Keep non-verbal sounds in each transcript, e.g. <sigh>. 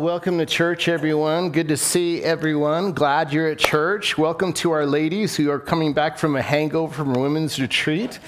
Welcome to church, everyone. Good to see everyone. Glad you're at church. Welcome to our ladies who are coming back from a hangover from a women's retreat.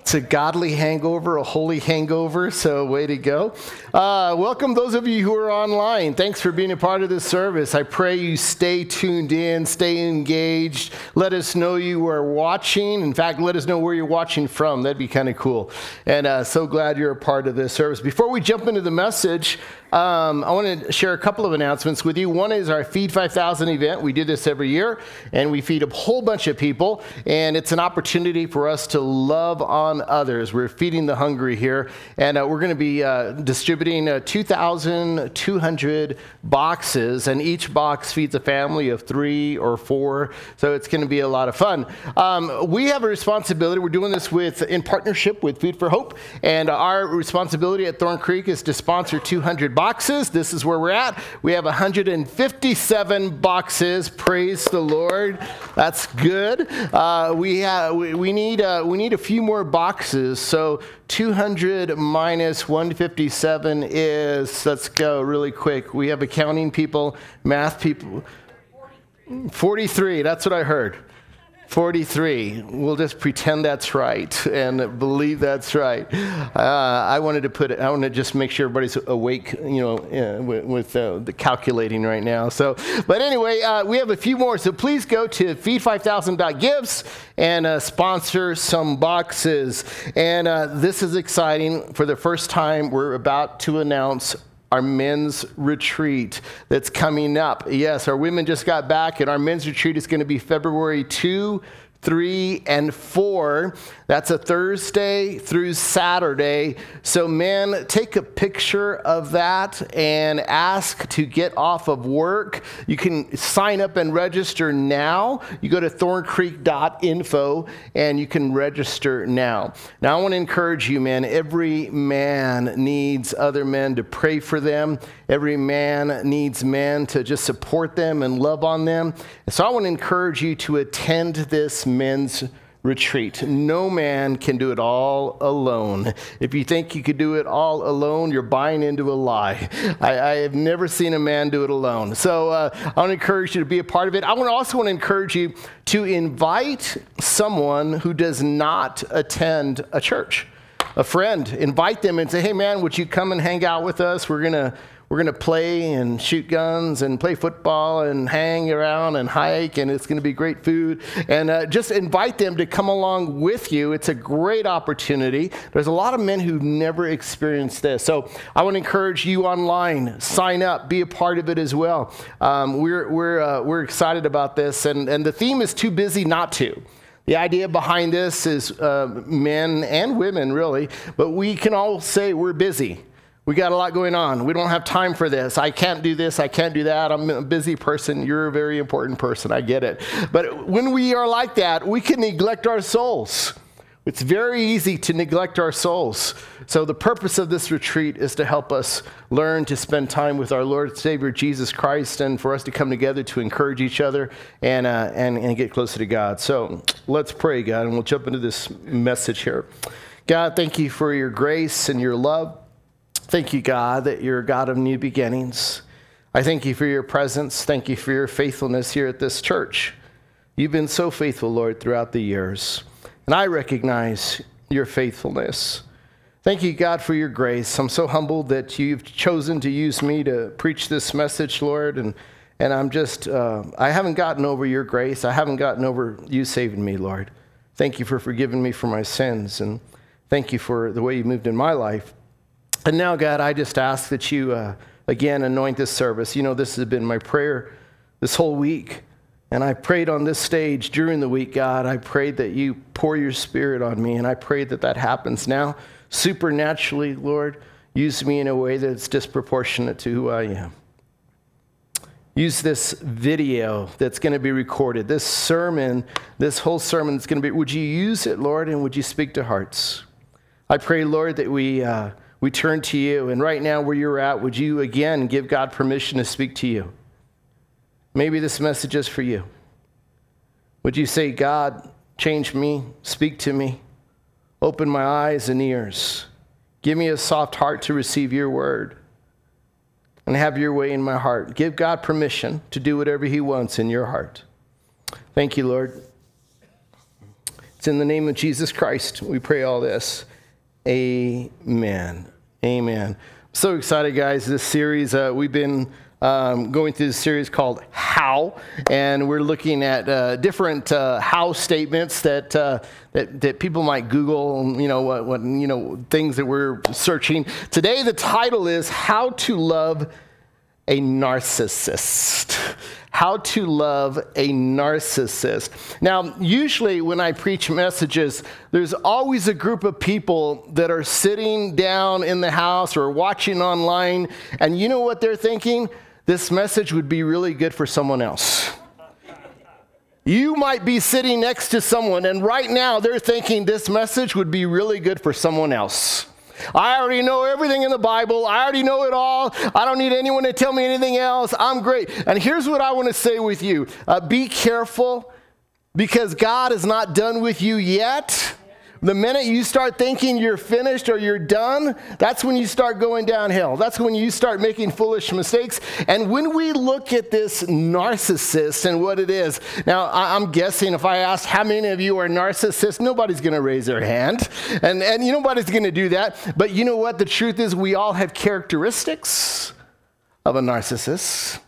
It's a godly hangover, a holy hangover, so way to go. Uh, welcome those of you who are online. Thanks for being a part of this service. I pray you stay tuned in, stay engaged. Let us know you are watching. In fact, let us know where you're watching from. That'd be kind of cool. And uh, so glad you're a part of this service. Before we jump into the message, um, I want to share a couple of announcements with you. One is our Feed 5000 event. We do this every year, and we feed a whole bunch of people, and it's an opportunity for us to love on others. We're feeding the hungry here, and uh, we're going to be uh, distributing uh, 2,200 boxes, and each box feeds a family of three or four, so it's going to be a lot of fun. Um, we have a responsibility. We're doing this with in partnership with Food for Hope, and our responsibility at Thorn Creek is to sponsor 200 boxes. This is where we're at. We have 157 boxes. Praise the Lord. That's good. Uh, we, have, we, we, need, uh, we need a few more boxes. So 200 minus 157 is, let's go really quick. We have accounting people, math people. 43, that's what I heard. 43. We'll just pretend that's right and believe that's right. Uh, I wanted to put it, I want to just make sure everybody's awake, you know, uh, with, with uh, the calculating right now. So, but anyway, uh, we have a few more. So please go to feed5000.gifts and uh, sponsor some boxes. And this is exciting. For the first time, we're about to announce our men's retreat that's coming up. Yes, our women just got back, and our men's retreat is going to be February 2 3, and 4. That's a Thursday through Saturday. So, man, take a picture of that and ask to get off of work. You can sign up and register now. You go to thorncreek.info and you can register now. Now, I want to encourage you, man. Every man needs other men to pray for them. Every man needs men to just support them and love on them. And so, I want to encourage you to attend this men's retreat. No man can do it all alone. If you think you could do it all alone, you're buying into a lie. I, I have never seen a man do it alone. So uh, I want to encourage you to be a part of it. I want to also want to encourage you to invite someone who does not attend a church. A friend, invite them and say, "Hey, man, would you come and hang out with us? We're gonna we're going to play and shoot guns and play football and hang around and hike, and it's going to be great food. And uh, just invite them to come along with you. It's a great opportunity. There's a lot of men who've never experienced this. So I want to encourage you online, sign up, be a part of it as well. Um, we're, we're, uh, we're excited about this, and, and the theme is too busy not to. The idea behind this is uh, men and women, really, but we can all say we're busy. We got a lot going on. We don't have time for this. I can't do this. I can't do that. I'm a busy person. You're a very important person. I get it. But when we are like that, we can neglect our souls. It's very easy to neglect our souls. So, the purpose of this retreat is to help us learn to spend time with our Lord Savior Jesus Christ and for us to come together to encourage each other and, uh, and, and get closer to God. So, let's pray, God, and we'll jump into this message here. God, thank you for your grace and your love. Thank you, God, that you're a God of new beginnings. I thank you for your presence. Thank you for your faithfulness here at this church. You've been so faithful, Lord, throughout the years. And I recognize your faithfulness. Thank you, God, for your grace. I'm so humbled that you've chosen to use me to preach this message, Lord. And, and I'm just, uh, I haven't gotten over your grace. I haven't gotten over you saving me, Lord. Thank you for forgiving me for my sins. And thank you for the way you moved in my life. And now, God, I just ask that you, uh, again, anoint this service. You know, this has been my prayer this whole week. And I prayed on this stage during the week, God. I prayed that you pour your spirit on me. And I prayed that that happens now. Supernaturally, Lord, use me in a way that's disproportionate to who I am. Use this video that's going to be recorded, this sermon, this whole sermon that's going to be. Would you use it, Lord, and would you speak to hearts? I pray, Lord, that we. Uh, we turn to you. And right now, where you're at, would you again give God permission to speak to you? Maybe this message is for you. Would you say, God, change me, speak to me, open my eyes and ears, give me a soft heart to receive your word? and have your way in my heart. Give God permission to do whatever he wants in your heart. Thank you, Lord. It's in the name of Jesus Christ we pray all this. Amen. Amen. So excited, guys. This series, uh, we've been um, going through this series called How, and we're looking at uh, different uh, how statements that, uh, that, that people might Google, you know, what, what, you know, things that we're searching. Today, the title is How to Love a Narcissist. How to Love a Narcissist. Now, usually when I preach messages, there's always a group of people that are sitting down in the house or watching online, and you know what they're thinking? this message would be really good for someone else. You might be sitting next to someone, and right now they're thinking this message would be really good for someone else. I already know everything in the Bible. I already know it all. I don't need anyone to tell me anything else. I'm great. And here's what I want to say with you uh, be careful because God is not done with you yet. The minute you start thinking you're finished or you're done, that's when you start going downhill. That's when you start making foolish mistakes. And when we look at this narcissist and what it is, now I'm guessing if I ask how many of you are narcissists, nobody's going to raise their hand. And, and nobody's going to do that. But you know what? The truth is, we all have characteristics of a narcissist.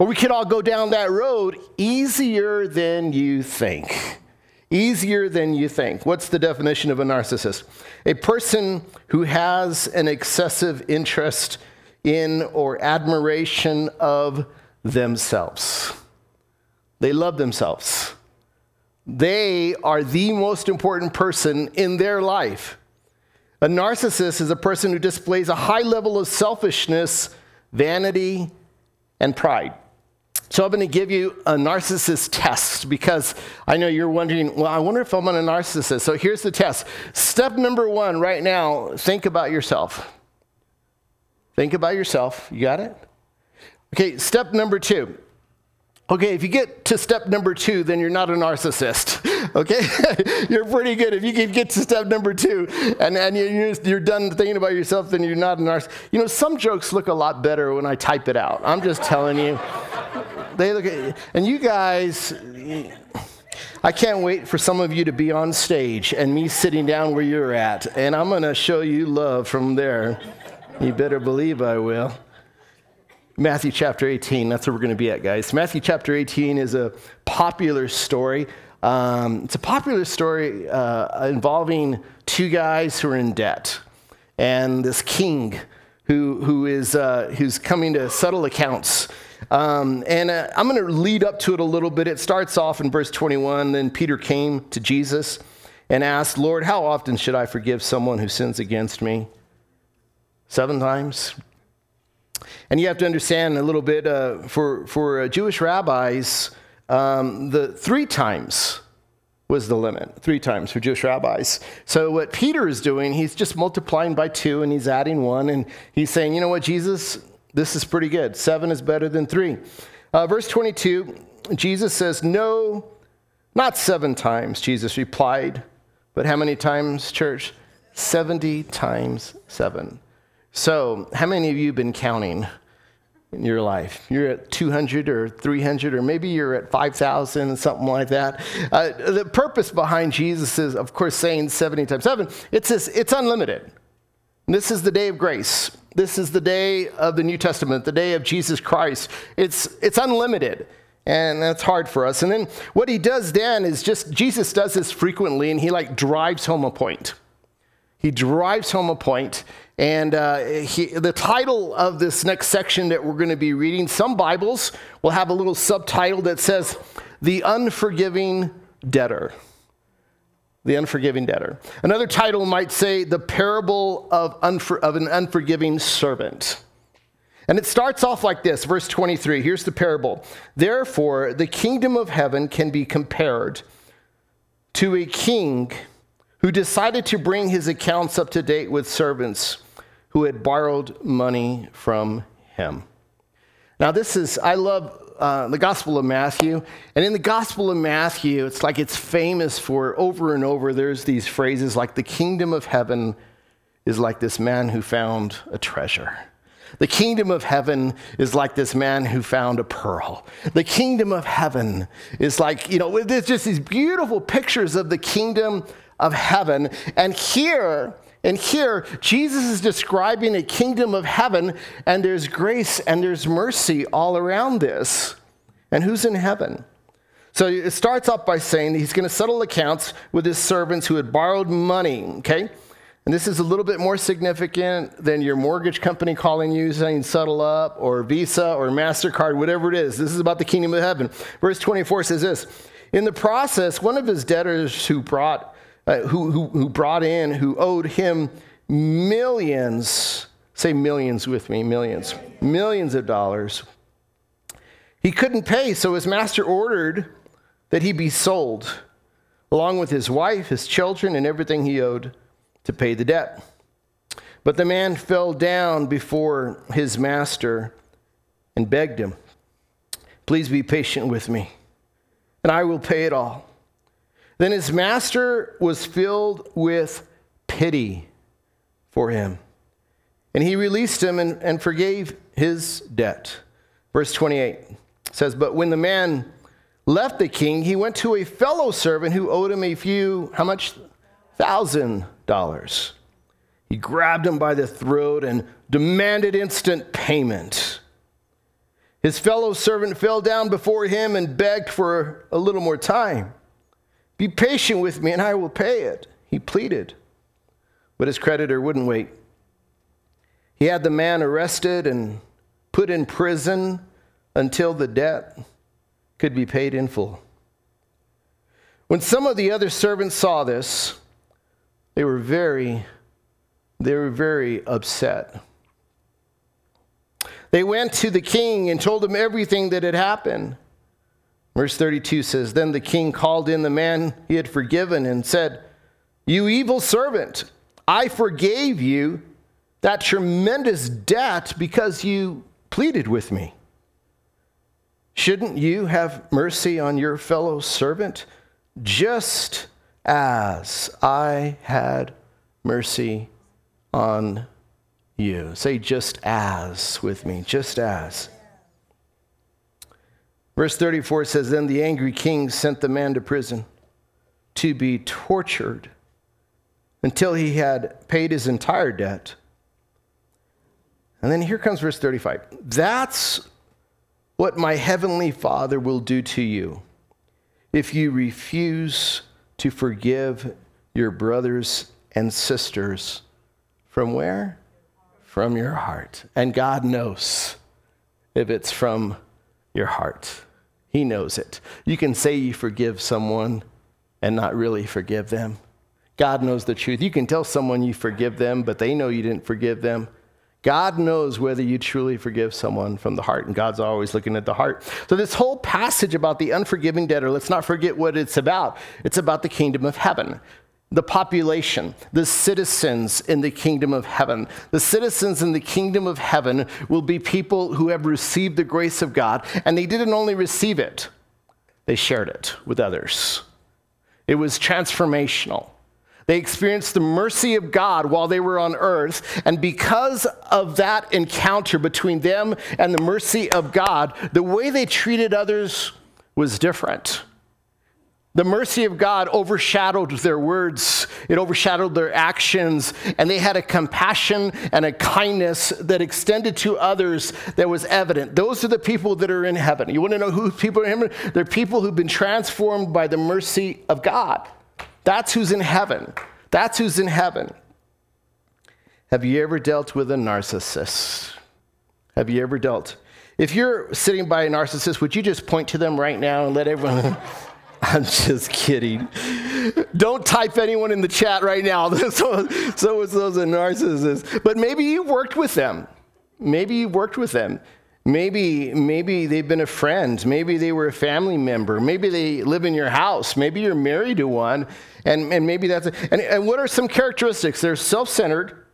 Or we could all go down that road easier than you think easier than you think. What's the definition of a narcissist? A person who has an excessive interest in or admiration of themselves. They love themselves. They are the most important person in their life. A narcissist is a person who displays a high level of selfishness, vanity, and pride. So I'm going to give you a narcissist test because I know you're wondering, well, I wonder if I'm a narcissist. So here's the test. Step number one right now think about yourself. Think about yourself. You got it? Okay, step number two. Okay, if you get to step number two, then you're not a narcissist. <laughs> Okay, <laughs> you're pretty good. If you can get to step number two and, and you're, you're done thinking about yourself, then you're not a narcissist. You know, some jokes look a lot better when I type it out. I'm just telling you. They look at, and you guys, I can't wait for some of you to be on stage and me sitting down where you're at, and I'm going to show you love from there. You better believe I will. Matthew chapter 18, that's where we're going to be at, guys. Matthew chapter 18 is a popular story. Um, it's a popular story uh, involving two guys who are in debt and this king who, who is, uh, who's coming to settle accounts um, and uh, I'm going to lead up to it a little bit. It starts off in verse 21. Then Peter came to Jesus and asked, Lord, how often should I forgive someone who sins against me? Seven times? And you have to understand a little bit uh, for, for uh, Jewish rabbis, um, the three times was the limit, three times for Jewish rabbis. So what Peter is doing, he's just multiplying by two and he's adding one and he's saying, you know what, Jesus, this is pretty good. Seven is better than three. Uh, verse 22, Jesus says, No, not seven times, Jesus replied. But how many times, church? 70 times seven. So, how many of you been counting in your life? You're at 200 or 300, or maybe you're at 5,000, something like that. Uh, the purpose behind Jesus is, of course, saying 70 times seven, it's, this, it's unlimited. This is the day of grace. This is the day of the New Testament, the day of Jesus Christ. It's, it's unlimited. And that's hard for us. And then what he does then is just, Jesus does this frequently, and he like drives home a point. He drives home a point, and uh, he, the title of this next section that we're going to be reading, some Bibles will have a little subtitle that says, The Unforgiving Debtor the unforgiving debtor. Another title might say, The Parable of, Unfor- of an Unforgiving Servant. And it starts off like this, verse 23. Here's the parable. Therefore, the kingdom of heaven can be compared to a king who decided to bring his accounts up to date with servants who had borrowed money from him. Now, this is, I love uh, the Gospel of Matthew. And in the Gospel of Matthew, it's like it's famous for over and over, there's these phrases like the kingdom of heaven is like this man who found a treasure. The kingdom of heaven is like this man who found a pearl. The kingdom of heaven is like, you know, there's just these beautiful pictures of the kingdom of heaven. And here, and here, Jesus is describing a kingdom of heaven, and there's grace and there's mercy all around this. And who's in heaven? So it starts off by saying he's going to settle accounts with his servants who had borrowed money, okay? And this is a little bit more significant than your mortgage company calling you saying settle up or Visa or MasterCard, whatever it is. This is about the kingdom of heaven. Verse 24 says this In the process, one of his debtors who brought, uh, who, who, who brought in, who owed him millions, say millions with me, millions, millions of dollars, he couldn't pay, so his master ordered that he be sold, along with his wife, his children, and everything he owed to pay the debt. But the man fell down before his master and begged him, Please be patient with me, and I will pay it all. Then his master was filled with pity for him, and he released him and, and forgave his debt. Verse 28 says, But when the man left the king, he went to a fellow servant who owed him a few, how much? Thousand dollars. He grabbed him by the throat and demanded instant payment. His fellow servant fell down before him and begged for a little more time. Be patient with me and I will pay it, he pleaded. But his creditor wouldn't wait. He had the man arrested and put in prison until the debt could be paid in full. When some of the other servants saw this, they were very, they were very upset. They went to the king and told him everything that had happened. Verse 32 says Then the king called in the man he had forgiven and said, You evil servant, I forgave you that tremendous debt because you pleaded with me. Shouldn't you have mercy on your fellow servant just as I had mercy on you. Say just as with me, just as. Verse 34 says Then the angry king sent the man to prison to be tortured until he had paid his entire debt. And then here comes verse 35. That's what my heavenly Father will do to you if you refuse to forgive your brothers and sisters from where? From your heart. And God knows if it's from your heart. He knows it. You can say you forgive someone and not really forgive them. God knows the truth. You can tell someone you forgive them, but they know you didn't forgive them. God knows whether you truly forgive someone from the heart, and God's always looking at the heart. So, this whole passage about the unforgiving debtor, let's not forget what it's about. It's about the kingdom of heaven, the population, the citizens in the kingdom of heaven. The citizens in the kingdom of heaven will be people who have received the grace of God, and they didn't only receive it, they shared it with others. It was transformational. They experienced the mercy of God while they were on earth. And because of that encounter between them and the mercy of God, the way they treated others was different. The mercy of God overshadowed their words, it overshadowed their actions, and they had a compassion and a kindness that extended to others that was evident. Those are the people that are in heaven. You want to know who people are in heaven? They're people who've been transformed by the mercy of God. That's who's in heaven. That's who's in heaven. Have you ever dealt with a narcissist? Have you ever dealt? If you're sitting by a narcissist, would you just point to them right now and let everyone? <laughs> <laughs> I'm just kidding. Don't type anyone in the chat right now. <laughs> so, so is those a narcissist. But maybe you worked with them. Maybe you worked with them. Maybe, maybe they've been a friend. Maybe they were a family member. Maybe they live in your house. Maybe you're married to one. And, and maybe that's, a, and, and what are some characteristics? They're self centered.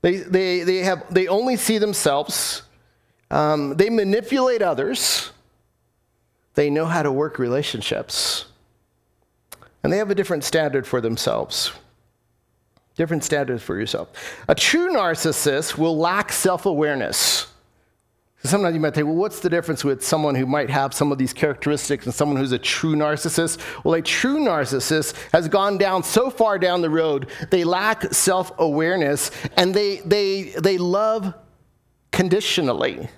They, they, they, have, they only see themselves. Um, they manipulate others. They know how to work relationships. And they have a different standard for themselves. Different standards for yourself. A true narcissist will lack self awareness. Sometimes you might think, well, what's the difference with someone who might have some of these characteristics and someone who's a true narcissist? Well, a true narcissist has gone down so far down the road, they lack self awareness and they, they, they love conditionally.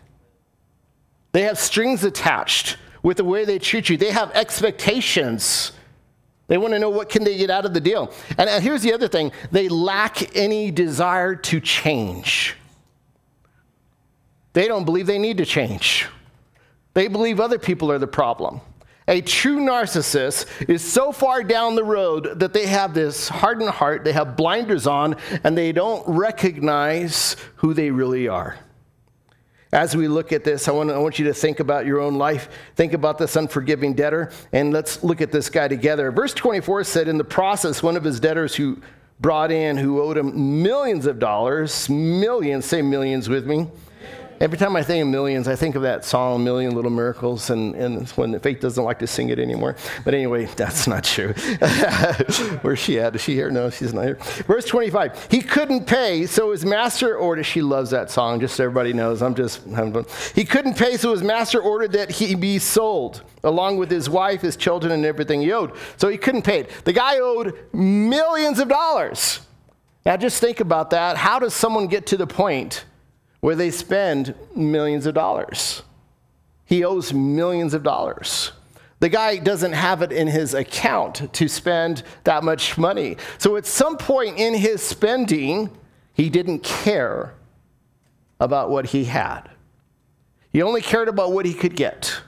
They have strings attached with the way they treat you, they have expectations. They want to know what can they get out of the deal. And, here's the other thing they lack any desire to change. They don't believe they need to change. They believe other people are the problem. A true narcissist is so far down the road that they have this hardened heart, they have blinders on, and they don't recognize who they really are. As we look at this, I want, I want you to think about your own life. Think about this unforgiving debtor, and let's look at this guy together. Verse 24 said, In the process, one of his debtors who brought in, who owed him millions of dollars, millions, say millions with me, Every time I think of millions, I think of that song, Million Little Miracles, and, and when Faith doesn't like to sing it anymore. But anyway, <laughs> that's not true. <laughs> Where's she at? Is she here? No, she's not here. Verse 25. He couldn't pay, so his master ordered, she loves that song, just so everybody knows. I'm just having fun. He couldn't pay, so his master ordered that he be sold, along with his wife, his children, and everything he owed. So he couldn't pay it. The guy owed millions of dollars. Now just think about that. How does someone get to the point? Where they spend millions of dollars. He owes millions of dollars. The guy doesn't have it in his account to spend that much money. So at some point in his spending, he didn't care about what he had. He only cared about what he could get.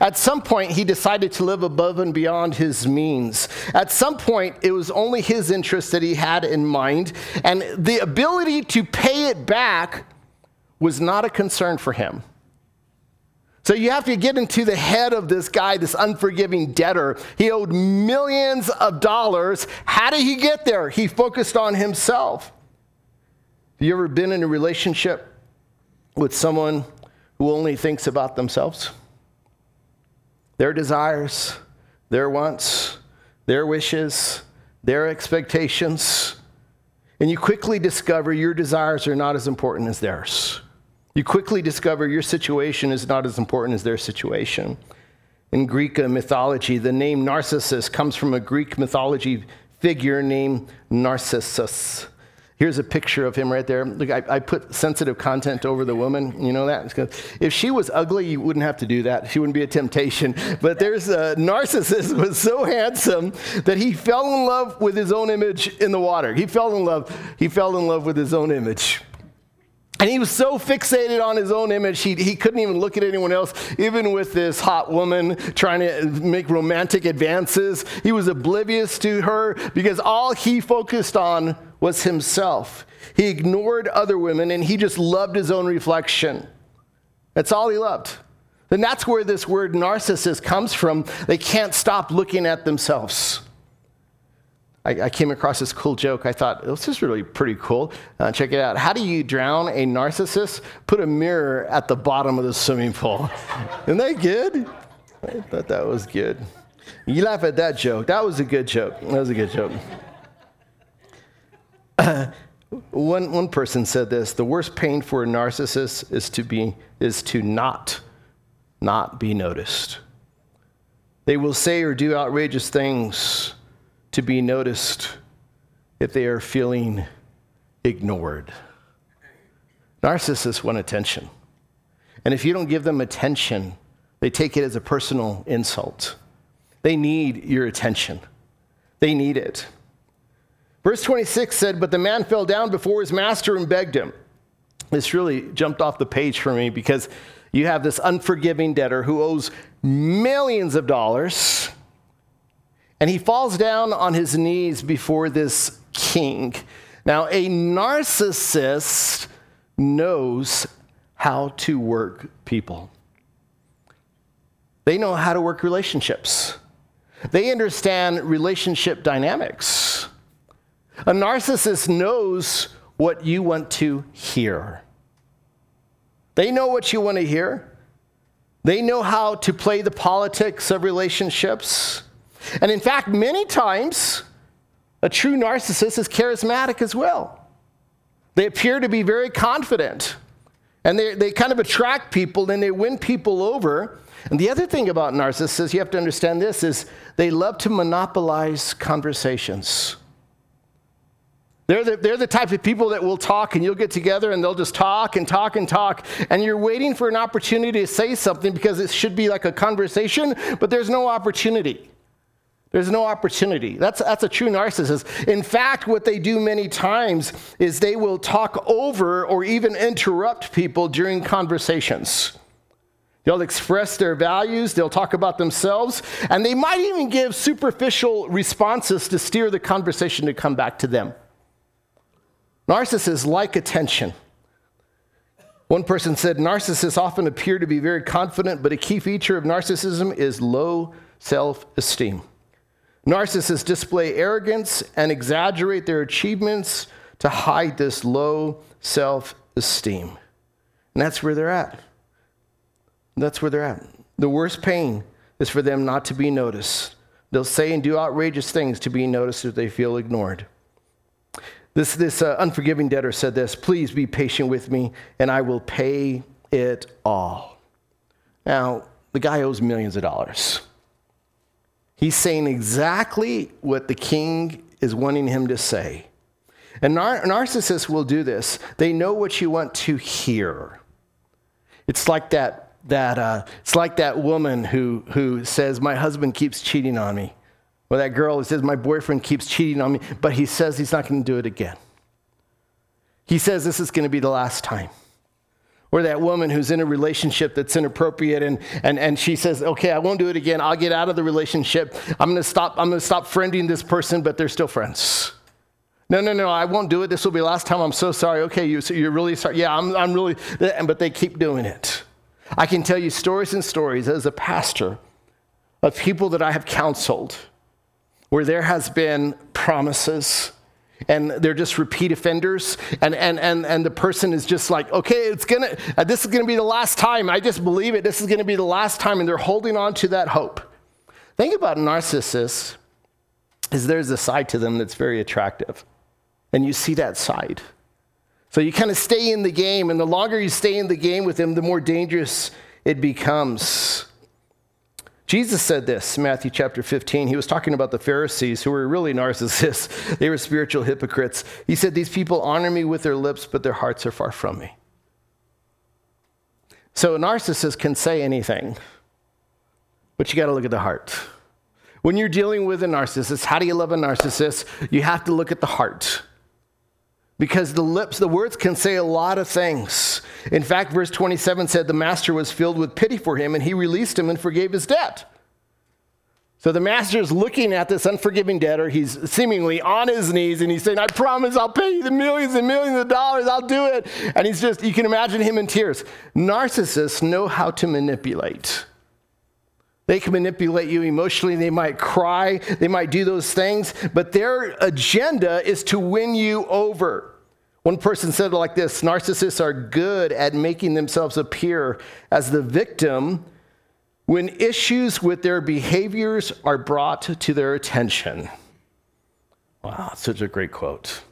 At some point, he decided to live above and beyond his means. At some point, it was only his interest that he had in mind, and the ability to pay it back was not a concern for him. So you have to get into the head of this guy, this unforgiving debtor. He owed millions of dollars. How did he get there? He focused on himself. Have you ever been in a relationship with someone who only thinks about themselves? Their desires, their wants, their wishes, their expectations. And you quickly discover your desires are not as important as theirs you quickly discover your situation is not as important as their situation. In Greek mythology, the name Narcissus comes from a Greek mythology figure named Narcissus. Here's a picture of him right there. Look, I, I, put sensitive content over the woman. You know that? If she was ugly, you wouldn't have to do that. She wouldn't be a temptation. <laughs> But there's a Narcissus was so handsome that he fell in love with his own image in the water. He fell in love. He fell in love with his own image. And he was so fixated on his own image, he, he couldn't even look at anyone else, even with this hot woman trying to make romantic advances. He was oblivious to her because all he focused on was himself. He ignored other women and he just loved his own reflection. That's all he loved. And that's where this word narcissist comes from. They can't stop looking at themselves. I, I, came across this cool joke. I thought, this is really pretty cool. Uh, check it out. How do you drown a narcissist? Put a mirror at the bottom of the swimming pool. <laughs> Isn't that good? I thought that was good. You laugh at that joke. That was a good joke. That was a good joke. Uh, <coughs> one, one person said this the worst pain for a narcissist is to be is to not not be noticed they will say or do outrageous things to be noticed if they are feeling ignored. Narcissists want attention. And if you don't give them attention, they take it as a personal insult. They need your attention, they need it. Verse 26 said, But the man fell down before his master and begged him. This really jumped off the page for me because you have this unforgiving debtor who owes millions of dollars and he falls down on his knees before this king. Now, a narcissist knows how to work people, they know how to work relationships, they understand relationship dynamics. A narcissist knows what you want to hear. They know what you want to hear. They know how to play the politics of relationships. And in fact, many times, a true narcissist is charismatic as well. They appear to be very confident and they, they kind of attract people and they win people over. And the other thing about narcissists, you have to understand this, is they love to monopolize conversations. They're the, they're the type of people that will talk and you'll get together and they'll just talk and talk and talk. And you're waiting for an opportunity to say something because it should be like a conversation, but there's no opportunity. There's no opportunity. That's, that's a true narcissist. In fact, what they do many times is they will talk over or even interrupt people during conversations. They'll express their values, they'll talk about themselves, and they might even give superficial responses to steer the conversation to come back to them. Narcissists like attention. One person said narcissists often appear to be very confident, but a key feature of narcissism is low self esteem. Narcissists display arrogance and exaggerate their achievements to hide this low self esteem. And that's where they're at. That's where they're at. The worst pain is for them not to be noticed. They'll say and do outrageous things to be noticed if they feel ignored. This, this uh, unforgiving debtor said this Please be patient with me, and I will pay it all. Now, the guy owes millions of dollars. He's saying exactly what the king is wanting him to say. And nar- narcissists will do this. They know what you want to hear. It's like that, that, uh, it's like that woman who, who says, My husband keeps cheating on me. Or that girl who says, My boyfriend keeps cheating on me, but he says he's not going to do it again. He says this is going to be the last time. Or that woman who's in a relationship that's inappropriate and, and, and she says, Okay, I won't do it again. I'll get out of the relationship. I'm going to stop, I'm to stop friending this person, but they're still friends. No, no, no, I won't do it. This will be last time. I'm so sorry. Okay, you, so you're really sorry. Yeah, I'm, I'm really, but they keep doing it. I can tell you stories and stories as a pastor of people that I have counseled where there has been promises and they're just repeat offenders. And, and, and, and the person is just like okay it's gonna uh, this is gonna be the last time. I just believe it. This is gonna be the last time. And they're holding on to that hope. Think about narcissists is there's a side to them that's very attractive. And you see that side. So you kind of stay in the game. And the longer you stay in the game with them the more dangerous it becomes Jesus said this, Matthew chapter 15. He was talking about the Pharisees who were really narcissists. <laughs> They were spiritual hypocrites. He said, These people honor me with their lips, but their hearts are far from me. So a narcissist can say anything, but you got to look at the heart. When you're dealing with a narcissist, how do you love a narcissist? You have to look at the heart. Because the lips, the words can say a lot of things. In fact, verse 27 said the master was filled with pity for him and he released him and forgave his debt. So the master is looking at this unforgiving debtor. He's seemingly on his knees and he's saying, I promise I'll pay you the millions and millions of dollars. I'll do it. And he's just, you can imagine him in tears. Narcissists know how to manipulate. They can manipulate you emotionally. They might cry. They might do those things. But their agenda is to win you over. One person said it like this Narcissists are good at making themselves appear as the victim when issues with their behaviors are brought to their attention. Wow, such a great quote.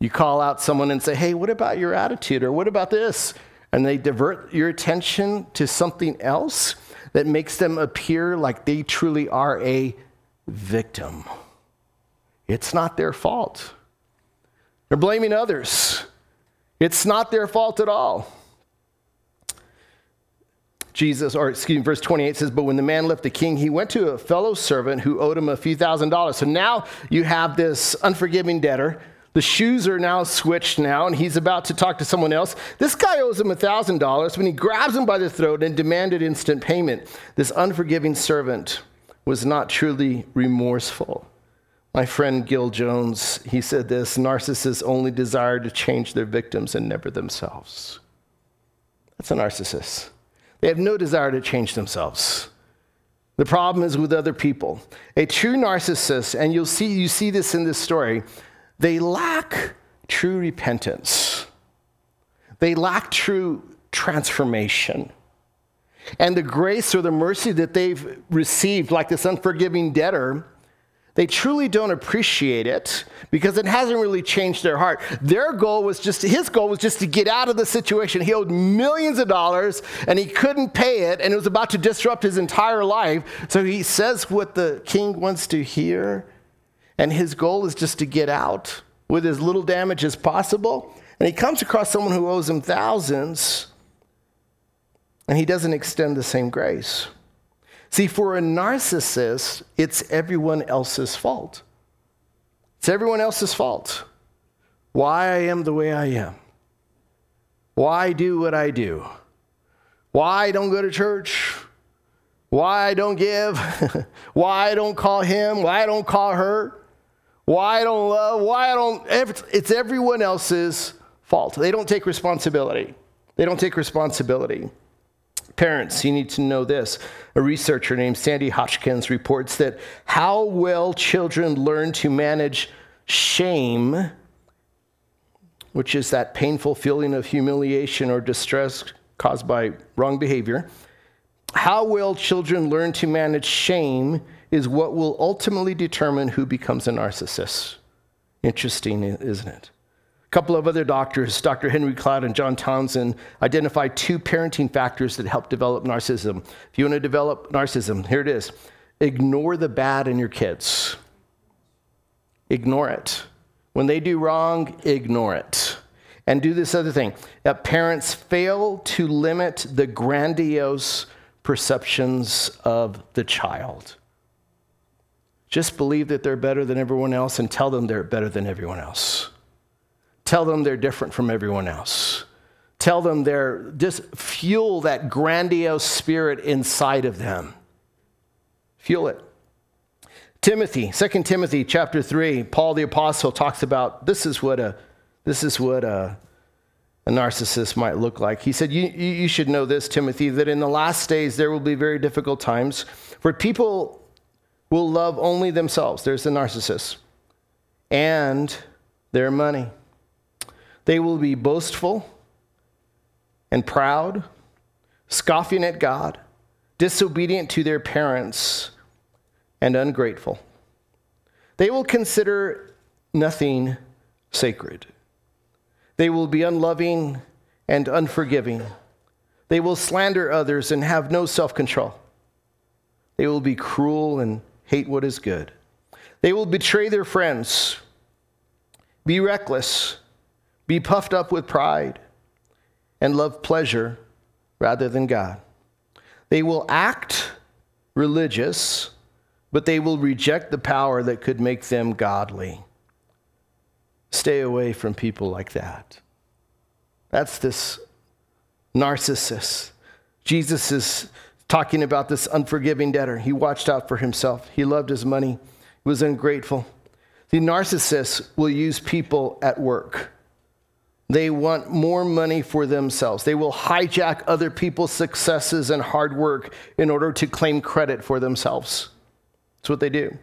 You call out someone and say, Hey, what about your attitude? Or what about this? And they divert your attention to something else that makes them appear like they truly are a victim. It's not their fault. They're blaming others. It's not their fault at all. Jesus, or excuse me, verse 28 says, But when the man left the king, he went to a fellow servant who owed him a few thousand dollars. So now you have this unforgiving debtor. The shoes are now switched now, and he's about to talk to someone else. This guy owes him a thousand dollars when he grabs him by the throat and demanded instant payment. This unforgiving servant was not truly remorseful. My friend Gil Jones, he said this narcissists only desire to change their victims and never themselves. That's a narcissist. They have no desire to change themselves. The problem is with other people. A true narcissist, and you'll see, you see this in this story, they lack true repentance. They lack true transformation. And the grace or the mercy that they've received, like this unforgiving debtor, they truly don't appreciate it because it hasn't really changed their heart. Their goal was just, his goal was just to get out of the situation. He owed millions of dollars and he couldn't pay it and it was about to disrupt his entire life. So he says what the king wants to hear and his goal is just to get out with as little damage as possible. And he comes across someone who owes him thousands and he doesn't extend the same grace. See, for a narcissist, it's everyone else's fault. It's everyone else's fault. Why I am the way I am. Why I do what I do. Why I don't go to church. Why I don't give. <laughs> why I don't call him. Why I don't call her. Why I don't love. Why I don't. It's everyone else's fault. They don't take responsibility. They don't take responsibility. Parents, you need to know this. A researcher named Sandy Hotchkiss reports that how well children learn to manage shame, which is that painful feeling of humiliation or distress caused by wrong behavior, how well children learn to manage shame is what will ultimately determine who becomes a narcissist. Interesting, isn't it? A couple of other doctors, Dr. Henry Cloud and John Townsend, identified two parenting factors that help develop narcissism. If you want to develop narcissism, here it is ignore the bad in your kids. Ignore it. When they do wrong, ignore it. And do this other thing that parents fail to limit the grandiose perceptions of the child. Just believe that they're better than everyone else and tell them they're better than everyone else. Tell them they're different from everyone else. Tell them they're just fuel that grandiose spirit inside of them. Fuel it. Timothy, 2 Timothy chapter 3, Paul the apostle talks about this is what a this is what a, a narcissist might look like. He said, you, you should know this, Timothy, that in the last days there will be very difficult times, for people will love only themselves. There's the narcissist. And their money. They will be boastful and proud, scoffing at God, disobedient to their parents, and ungrateful. They will consider nothing sacred. They will be unloving and unforgiving. They will slander others and have no self control. They will be cruel and hate what is good. They will betray their friends, be reckless, be puffed up with pride, and love pleasure rather than God. They will act religious, but they will reject the power that could make them godly. Stay away from people like that. That's this narcissist. Jesus is talking about this unforgiving debtor. He watched out for himself, he loved his money, he was ungrateful. The narcissist will use people at work. They want more money for themselves. They will hijack other people's successes and hard work in order to claim credit for themselves. That's what they do.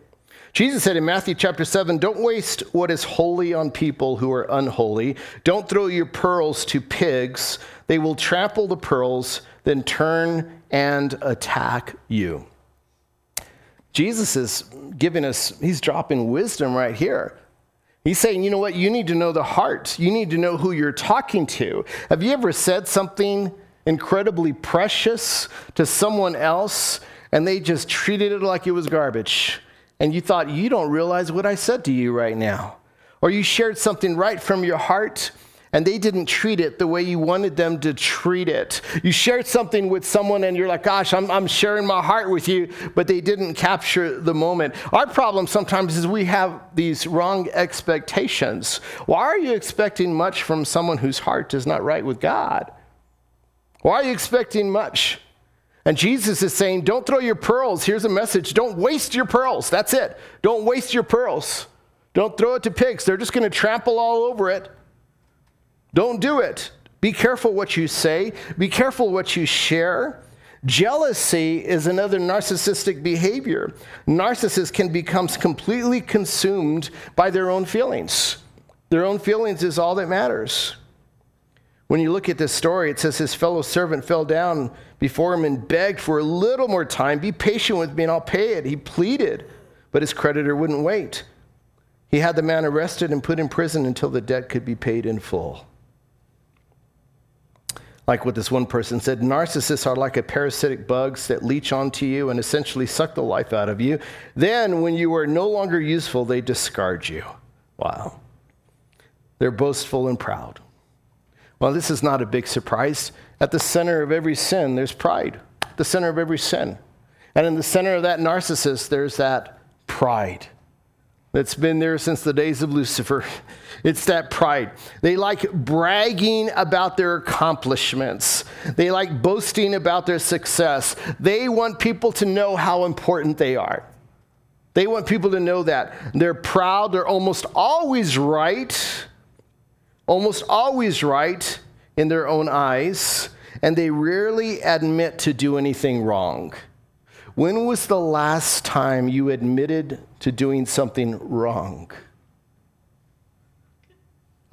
Jesus said in Matthew chapter 7 Don't waste what is holy on people who are unholy. Don't throw your pearls to pigs. They will trample the pearls, then turn and attack you. Jesus is giving us, he's dropping wisdom right here. He's saying, you know what? You need to know the heart. You need to know who you're talking to. Have you ever said something incredibly precious to someone else and they just treated it like it was garbage? And you thought, you don't realize what I said to you right now. Or you shared something right from your heart and they didn't treat it the way you wanted them to treat it. You shared something with someone and you're like, gosh, I'm, I'm sharing my heart with you, but they didn't capture the moment. Our problem sometimes is we have these wrong expectations. Why are you expecting much from someone whose heart is not right with God? Why are you expecting much? And Jesus is saying, don't throw your pearls. Here's a message don't waste your pearls. That's it. Don't waste your pearls. Don't throw it to pigs. They're just going to trample all over it. Don't do it. Be careful what you say, be careful what you share. Jealousy is another narcissistic behavior. Narcissists can become completely consumed by their own feelings. Their own feelings is all that matters. When you look at this story, it says his fellow servant fell down before him and begged for a little more time. Be patient with me and I'll pay it. He pleaded. but his creditor wouldn't wait. He had the man arrested and put in prison until the debt could be paid in full. Like what this one person said narcissists are like a parasitic bugs that leech onto you and essentially suck the life out of you. Then, when you are no longer useful, they discard you. Wow. They're boastful and proud. Well, this is not a big surprise. At the center of every sin, there's pride. The center of every sin. And in the center of that narcissist, there's that pride that's been there since the days of Lucifer. It's that pride. They like bragging about their accomplishments, they like boasting about their success. They want people to know how important they are. They want people to know that. They're proud, they're almost always right, almost always right in their own eyes, and they rarely admit to do anything wrong. When was the last time you admitted to doing something wrong?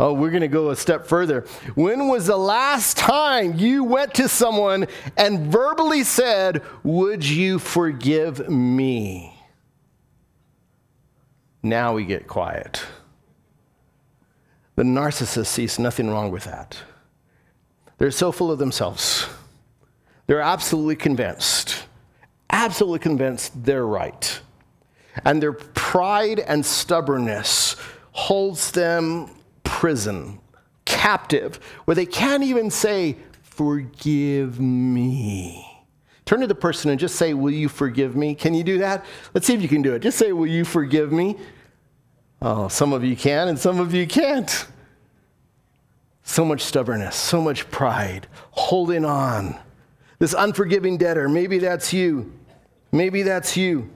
Oh, we're going to go a step further. When was the last time you went to someone and verbally said, Would you forgive me? Now we get quiet. The narcissist sees nothing wrong with that. They're so full of themselves. They're absolutely convinced absolutely convinced they're right. And their pride and stubbornness holds them prison, captive, where they can't even say, Forgive me. Turn to the person and just say, Will you forgive me? Can you do that? Let's see if you can do it. Just say, Will you forgive me? Oh, some of you can and some of you can't. So much stubbornness, so much pride, holding on. This unforgiving debtor, maybe that's you. Maybe that's you.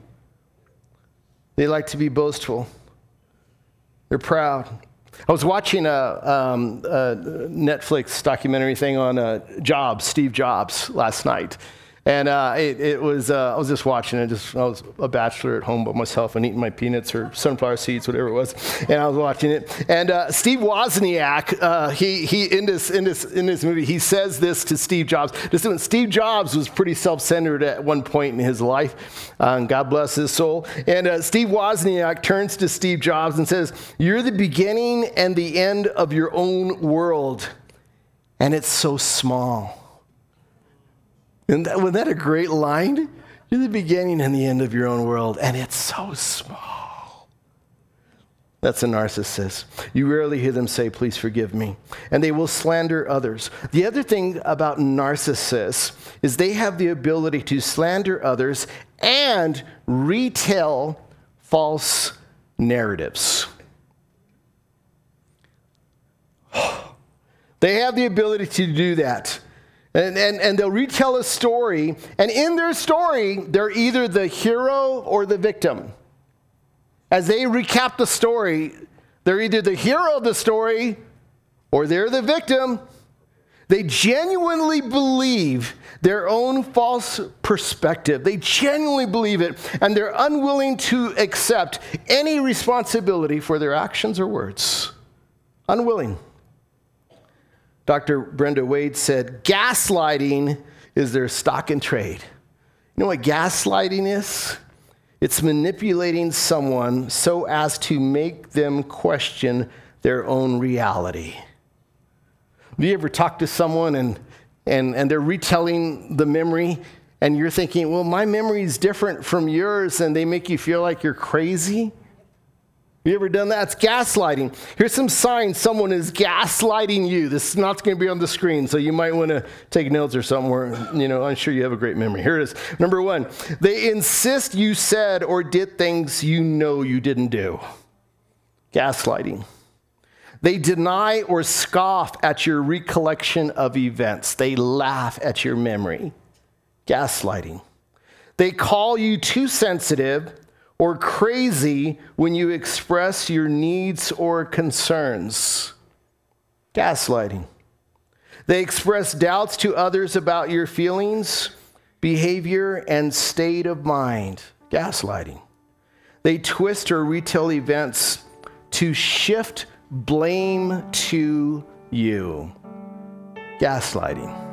They like to be boastful, they're proud. I was watching a, um, a Netflix documentary thing on uh, Jobs, Steve Jobs, last night. And uh, it, it, was, uh, I was just watching it. Just, I was a bachelor at home by myself and eating my peanuts or sunflower seeds, whatever it was. And I was watching it. And uh, Steve Wozniak, uh, he, he in, this, in, this, in this movie, he says this to Steve Jobs. This is when Steve Jobs was pretty self centered at one point in his life. Uh, God bless his soul. And uh, Steve Wozniak turns to Steve Jobs and says, You're the beginning and the end of your own world. And it's so small. And that, wasn't that a great line? You're the beginning and the end of your own world, and it's so small. That's a narcissist. You rarely hear them say, Please forgive me. And they will slander others. The other thing about narcissists is they have the ability to slander others and retell false narratives. <gasps> They have the ability to do that. And, and, and they'll retell a story, and in their story, they're either the hero or the victim. As they recap the story, they're either the hero of the story or they're the victim. They genuinely believe their own false perspective. They genuinely believe it, and they're unwilling to accept any responsibility for their actions or words. Unwilling. Dr. Brenda Wade said, gaslighting is their stock and trade. You know what gaslighting is? It's manipulating someone so as to make them question their own reality. Have you ever talked to someone and, and, and they're retelling the memory and you're thinking, well, my memory is different from yours, and they make you feel like you're crazy? You ever done that? It's gaslighting. Here's some signs someone is gaslighting you. This is not going to be on the screen, so you might want to take notes or something where, you know, I'm sure you have a great memory. Here it is. Number one, they insist you said or did things you know you didn't do. Gaslighting. They deny or scoff at your recollection of events. They laugh at your memory. Gaslighting. They call you too sensitive or crazy when you express your needs or concerns. Gaslighting. They express doubts to others about your feelings, behavior, and state of mind. Gaslighting. They twist or retell events to shift blame to you. Gaslighting.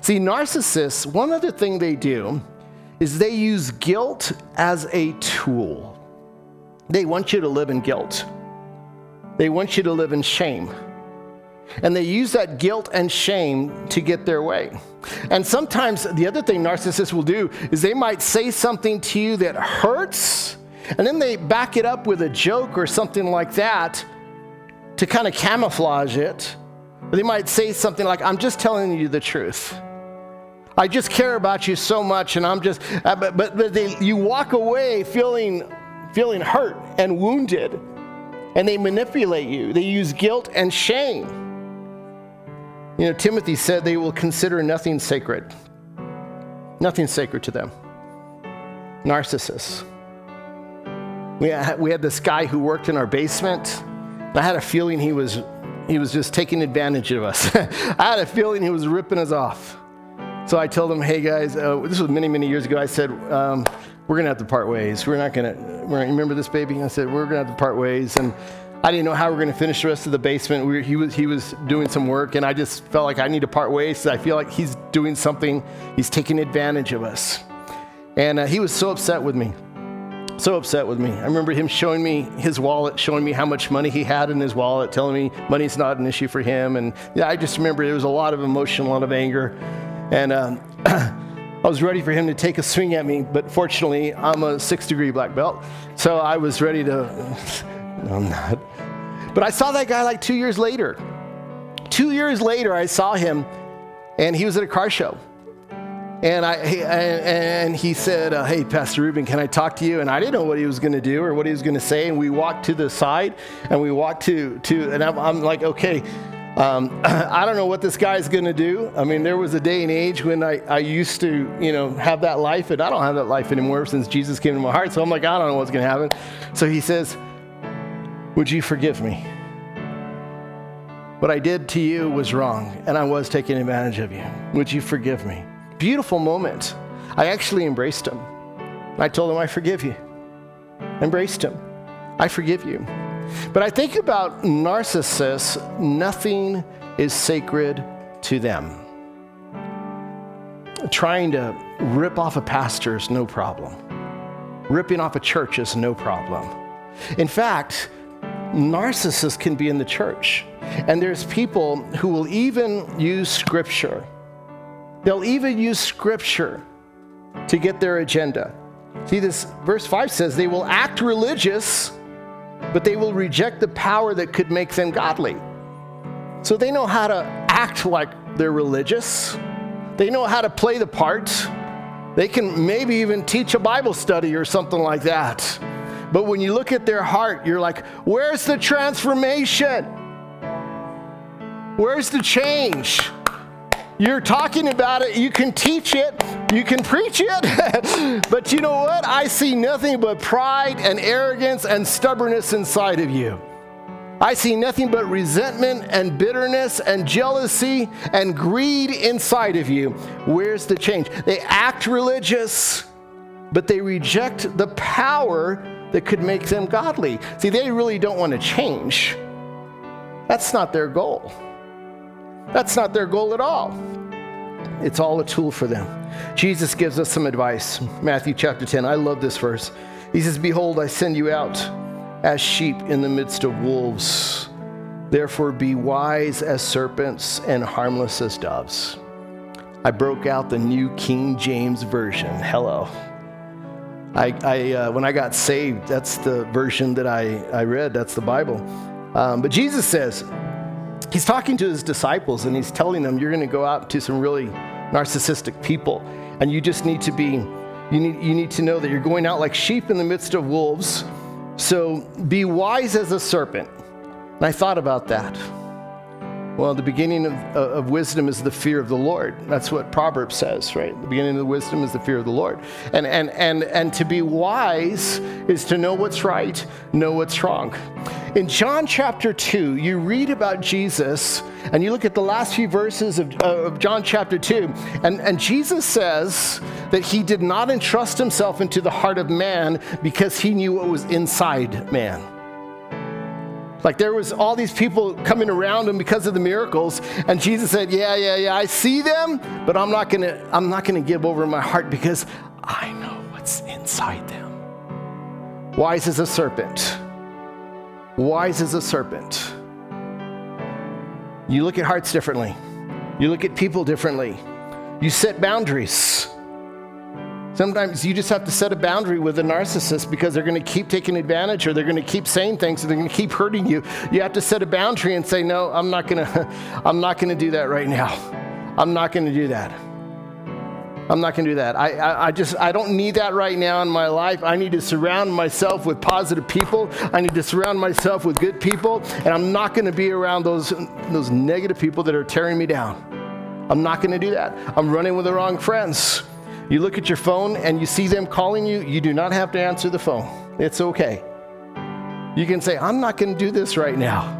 See, narcissists, one other thing they do is they use guilt as a tool. They want you to live in guilt. They want you to live in shame. And they use that guilt and shame to get their way. And sometimes the other thing narcissists will do is they might say something to you that hurts, and then they back it up with a joke or something like that to kind of camouflage it. They might say something like, I'm just telling you the truth. I just care about you so much, and I'm just, uh, but, but, but they, you walk away feeling, feeling hurt and wounded, and they manipulate you. They use guilt and shame. You know, Timothy said they will consider nothing sacred. Nothing sacred to them. Narcissists. We had, we had this guy who worked in our basement. I had a feeling he was, he was just taking advantage of us. <laughs> I had a feeling he was ripping us off. So I told him, hey guys, uh, this was many, many years ago. I said, um, we're going to have to part ways. We're not going to, remember this baby? I said, we're going to have to part ways. And I didn't know how we were going to finish the rest of the basement. We he, was, he was doing some work, and I just felt like I need to part ways. I feel like he's doing something, he's taking advantage of us. And uh, he was so upset with me so upset with me. I remember him showing me his wallet, showing me how much money he had in his wallet, telling me money's not an issue for him. And yeah, I just remember it was a lot of emotion, a lot of anger. And um, <clears throat> I was ready for him to take a swing at me, but fortunately, I'm a six degree black belt. So I was ready to. <laughs> no, I'm not. But I saw that guy like two years later. Two years later, I saw him, and he was at a car show. And, I, and he said, uh, Hey, Pastor Ruben, can I talk to you? And I didn't know what he was going to do or what he was going to say. And we walked to the side and we walked to, to and I'm, I'm like, Okay, um, <clears throat> I don't know what this guy's going to do. I mean, there was a day and age when I, I used to, you know, have that life, and I don't have that life anymore since Jesus came into my heart. So I'm like, I don't know what's going to happen. So he says, Would you forgive me? What I did to you was wrong, and I was taking advantage of you. Would you forgive me? Beautiful moment. I actually embraced him. I told him, I forgive you. Embraced him. I forgive you. But I think about narcissists, nothing is sacred to them. Trying to rip off a pastor is no problem. Ripping off a church is no problem. In fact, narcissists can be in the church. And there's people who will even use scripture They'll even use scripture to get their agenda. See, this verse 5 says they will act religious, but they will reject the power that could make them godly. So they know how to act like they're religious, they know how to play the part. They can maybe even teach a Bible study or something like that. But when you look at their heart, you're like, where's the transformation? Where's the change? You're talking about it, you can teach it, you can preach it, <laughs> but you know what? I see nothing but pride and arrogance and stubbornness inside of you. I see nothing but resentment and bitterness and jealousy and greed inside of you. Where's the change? They act religious, but they reject the power that could make them godly. See, they really don't want to change. That's not their goal. That's not their goal at all. It's all a tool for them. Jesus gives us some advice. Matthew chapter 10. I love this verse. He says, Behold, I send you out as sheep in the midst of wolves. Therefore, be wise as serpents and harmless as doves. I broke out the new King James Version. Hello. I, I uh, when I got saved, that's the version that I, I read. That's the Bible. Um, but Jesus says, he's talking to his disciples and he's telling them, You're going to go out to some really narcissistic people. And you just need to be, you need, you need to know that you're going out like sheep in the midst of wolves. So be wise as a serpent. And I thought about that. Well, the beginning of, uh, of wisdom is the fear of the Lord. That's what Proverbs says, right? The beginning of wisdom is the fear of the Lord. And, and, and, and to be wise is to know what's right, know what's wrong. In John chapter 2, you read about Jesus and you look at the last few verses of, uh, of John chapter 2, and, and Jesus says that he did not entrust himself into the heart of man because he knew what was inside man. Like there was all these people coming around him because of the miracles, and Jesus said, "Yeah, yeah, yeah, I see them, but I'm not gonna, I'm not gonna give over my heart because I know what's inside them. wise as a serpent. Wise as a serpent. You look at hearts differently. You look at people differently. You set boundaries. Sometimes you just have to set a boundary with a narcissist because they're going to keep taking advantage or they're going to keep saying things or they're going to keep hurting you. You have to set a boundary and say, "No, I'm not going <laughs> to I'm not going to do that right now. I'm not going to do that." I'm not going to do that. I, I, I, just, I don't need that right now in my life. I need to surround myself with positive people. I need to surround myself with good people. And I'm not going to be around those, those negative people that are tearing me down. I'm not going to do that. I'm running with the wrong friends. You look at your phone and you see them calling you, you do not have to answer the phone. It's okay. You can say, I'm not going to do this right now.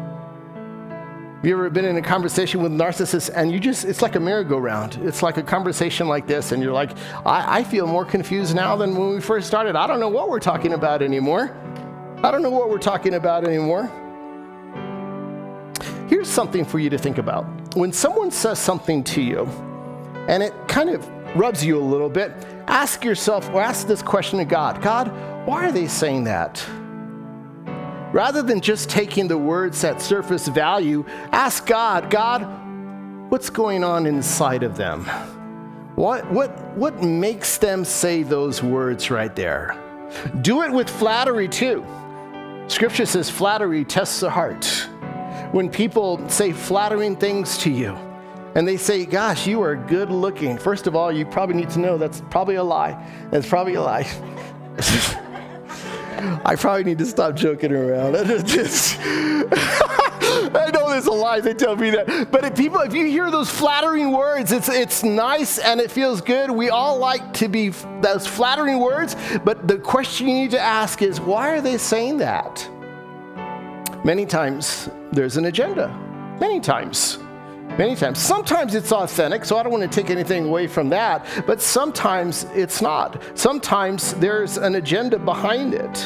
Have you ever been in a conversation with narcissists and you just, it's like a merry-go-round. It's like a conversation like this, and you're like, I, I feel more confused now than when we first started. I don't know what we're talking about anymore. I don't know what we're talking about anymore. Here's something for you to think about. When someone says something to you and it kind of rubs you a little bit, ask yourself or ask this question to God God, why are they saying that? Rather than just taking the words at surface value, ask God, God, what's going on inside of them? What, what, what makes them say those words right there? Do it with flattery too. Scripture says flattery tests the heart. When people say flattering things to you, and they say, Gosh, you are good looking. First of all, you probably need to know that's probably a lie. That's probably a lie. <laughs> I probably need to stop joking around. <laughs> I know there's a lie. They tell me that. But if people, if you hear those flattering words, it's it's nice and it feels good. We all like to be those flattering words. But the question you need to ask is, why are they saying that? Many times there's an agenda. Many times. Many times. Sometimes it's authentic, so I don't want to take anything away from that, but sometimes it's not. Sometimes there's an agenda behind it.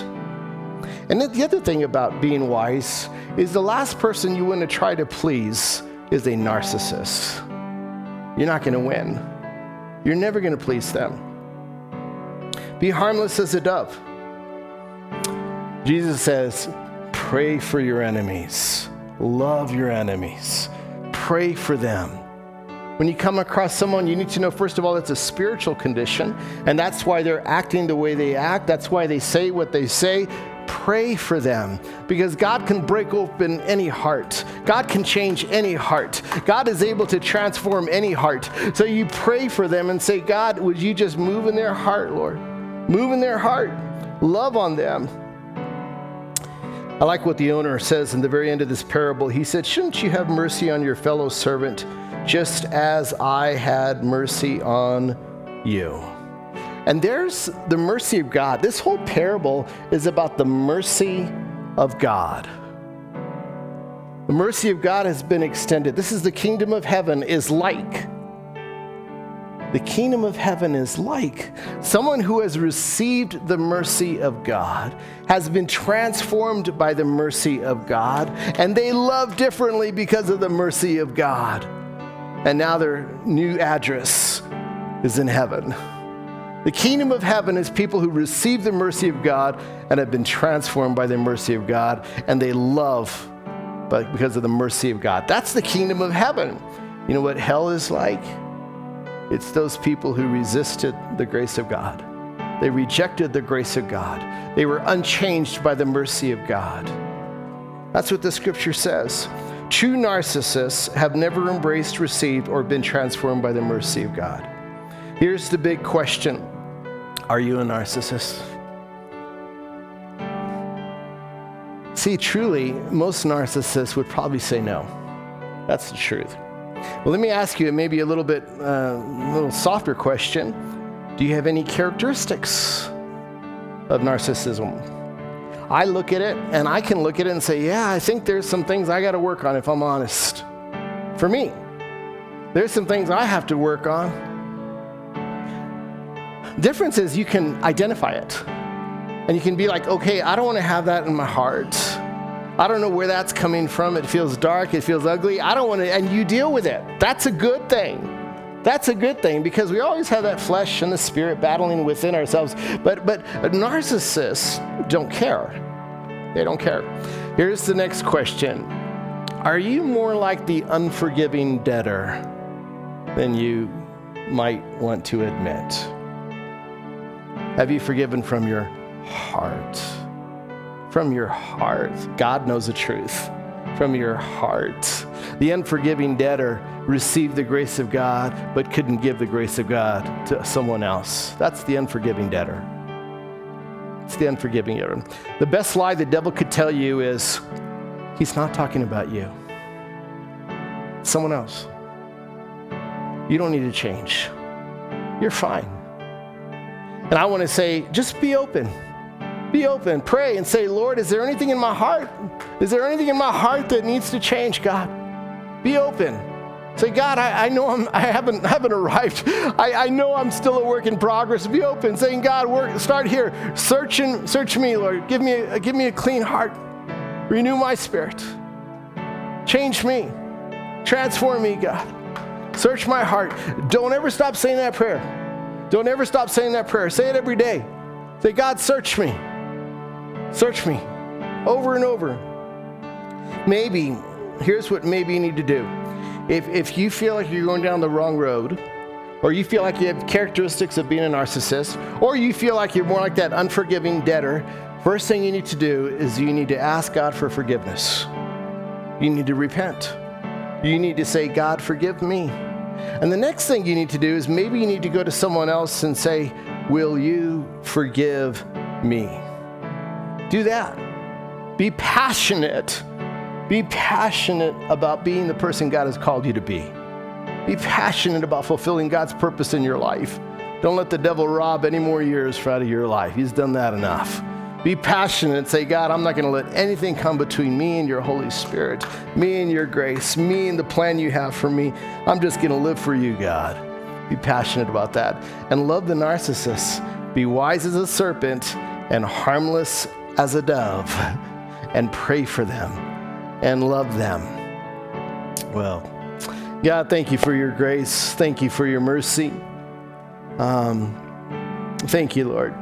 And the other thing about being wise is the last person you want to try to please is a narcissist. You're not going to win. You're never going to please them. Be harmless as a dove. Jesus says, pray for your enemies, love your enemies pray for them. When you come across someone, you need to know, first of all, it's a spiritual condition, and that's why they're acting the way they act. That's why they say what they say. Pray for them because God can break open any heart. God can change any heart. God is able to transform any heart. So you pray for them and say, God, would you just move in their heart, Lord? Move in their heart. Love on them. I like what the owner says in the very end of this parable. He said, Shouldn't you have mercy on your fellow servant just as I had mercy on you? And there's the mercy of God. This whole parable is about the mercy of God. The mercy of God has been extended. This is the kingdom of heaven is like the kingdom of heaven is like. Someone who has received the mercy of God, has been transformed by the mercy of God, and they love differently because of the mercy of God. And now their new address is in heaven. The kingdom of heaven is people who receive the mercy of God and have been transformed by the mercy of God, and they love because of the mercy of God. That's the kingdom of heaven. You know what hell is like? It's those people who resisted the grace of God. They rejected the grace of God. They were unchanged by the mercy of God. That's what the scripture says. True narcissists have never embraced, received, or been transformed by the mercy of God. Here's the big question Are you a narcissist? See, truly, most narcissists would probably say no. That's the truth. Well, let me ask you maybe a little bit, uh, a little softer question. Do you have any characteristics of narcissism? I look at it and I can look at it and say, yeah, I think there's some things I got to work on if I'm honest. For me, there's some things I have to work on. Difference is you can identify it. And you can be like, okay, I don't want to have that in my heart. I don't know where that's coming from. It feels dark, it feels ugly. I don't want to, and you deal with it. That's a good thing. That's a good thing because we always have that flesh and the spirit battling within ourselves. But but narcissists don't care. They don't care. Here's the next question. Are you more like the unforgiving debtor than you might want to admit? Have you forgiven from your heart? From your heart. God knows the truth. From your heart. The unforgiving debtor received the grace of God, but couldn't give the grace of God to someone else. That's the unforgiving debtor. It's the unforgiving debtor. The best lie the devil could tell you is he's not talking about you, someone else. You don't need to change. You're fine. And I want to say, just be open. Be open. Pray and say, Lord, is there anything in my heart? Is there anything in my heart that needs to change, God? Be open. Say, God, I, I know I'm, I haven't, <laughs> haven't arrived. I, I know I'm still a work in progress. Be open, saying, God, work, start here. Search, and, search me, Lord. Give me, a, give me a clean heart. Renew my spirit. Change me. Transform me, God. Search my heart. Don't ever stop saying that prayer. Don't ever stop saying that prayer. Say it every day. Say, God, search me. Search me over and over. Maybe, here's what maybe you need to do. If, if you feel like you're going down the wrong road, or you feel like you have characteristics of being a narcissist, or you feel like you're more like that unforgiving debtor, first thing you need to do is you need to ask God for forgiveness. You need to repent. You need to say, God, forgive me. And the next thing you need to do is maybe you need to go to someone else and say, Will you forgive me? Do that. Be passionate. Be passionate about being the person God has called you to be. Be passionate about fulfilling God's purpose in your life. Don't let the devil rob any more years out of your life. He's done that enough. Be passionate and say, God, I'm not going to let anything come between me and your Holy Spirit, me and your grace, me and the plan you have for me. I'm just going to live for you, God. Be passionate about that. And love the narcissist. Be wise as a serpent and harmless as a dove. And pray for them and love them. Well, God, thank you for your grace. Thank you for your mercy. Um, thank you, Lord.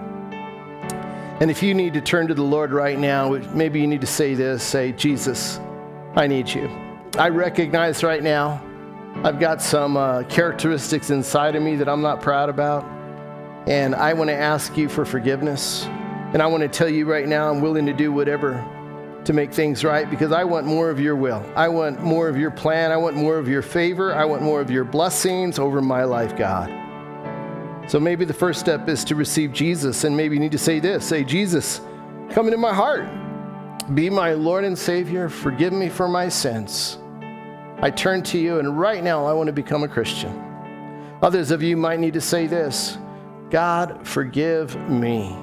And if you need to turn to the Lord right now, maybe you need to say this say, Jesus, I need you. I recognize right now I've got some uh, characteristics inside of me that I'm not proud about. And I want to ask you for forgiveness. And I want to tell you right now, I'm willing to do whatever to make things right because I want more of your will. I want more of your plan. I want more of your favor. I want more of your blessings over my life, God. So maybe the first step is to receive Jesus, and maybe you need to say this say, Jesus, come into my heart. Be my Lord and Savior. Forgive me for my sins. I turn to you, and right now I want to become a Christian. Others of you might need to say this God, forgive me.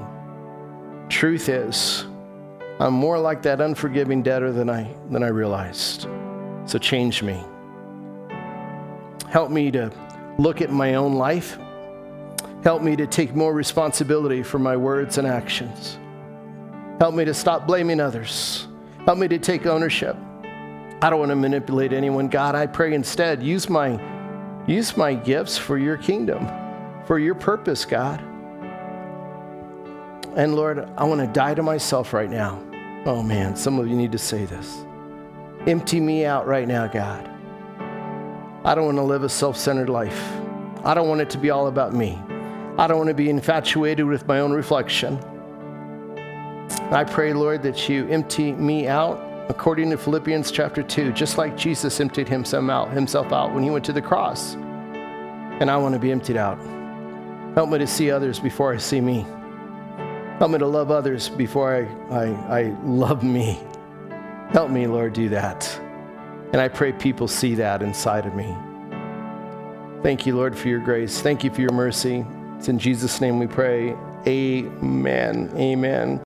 Truth is, I'm more like that unforgiving debtor than I, than I realized. So change me. Help me to look at my own life Help me to take more responsibility for my words and actions. Help me to stop blaming others. Help me to take ownership. I don't want to manipulate anyone. God, I pray instead, use my, use my gifts for your kingdom, for your purpose, God. And Lord, I want to die to myself right now. Oh man, some of you need to say this. Empty me out right now, God. I don't want to live a self centered life. I don't want it to be all about me. I don't want to be infatuated with my own reflection. I pray, Lord, that you empty me out according to Philippians chapter 2, just like Jesus emptied himself out, himself out when he went to the cross. And I want to be emptied out. Help me to see others before I see me. Help me to love others before I, I, I love me. Help me, Lord, do that. And I pray people see that inside of me. Thank you, Lord, for your grace. Thank you for your mercy. It's in Jesus' name we pray. Amen. Amen.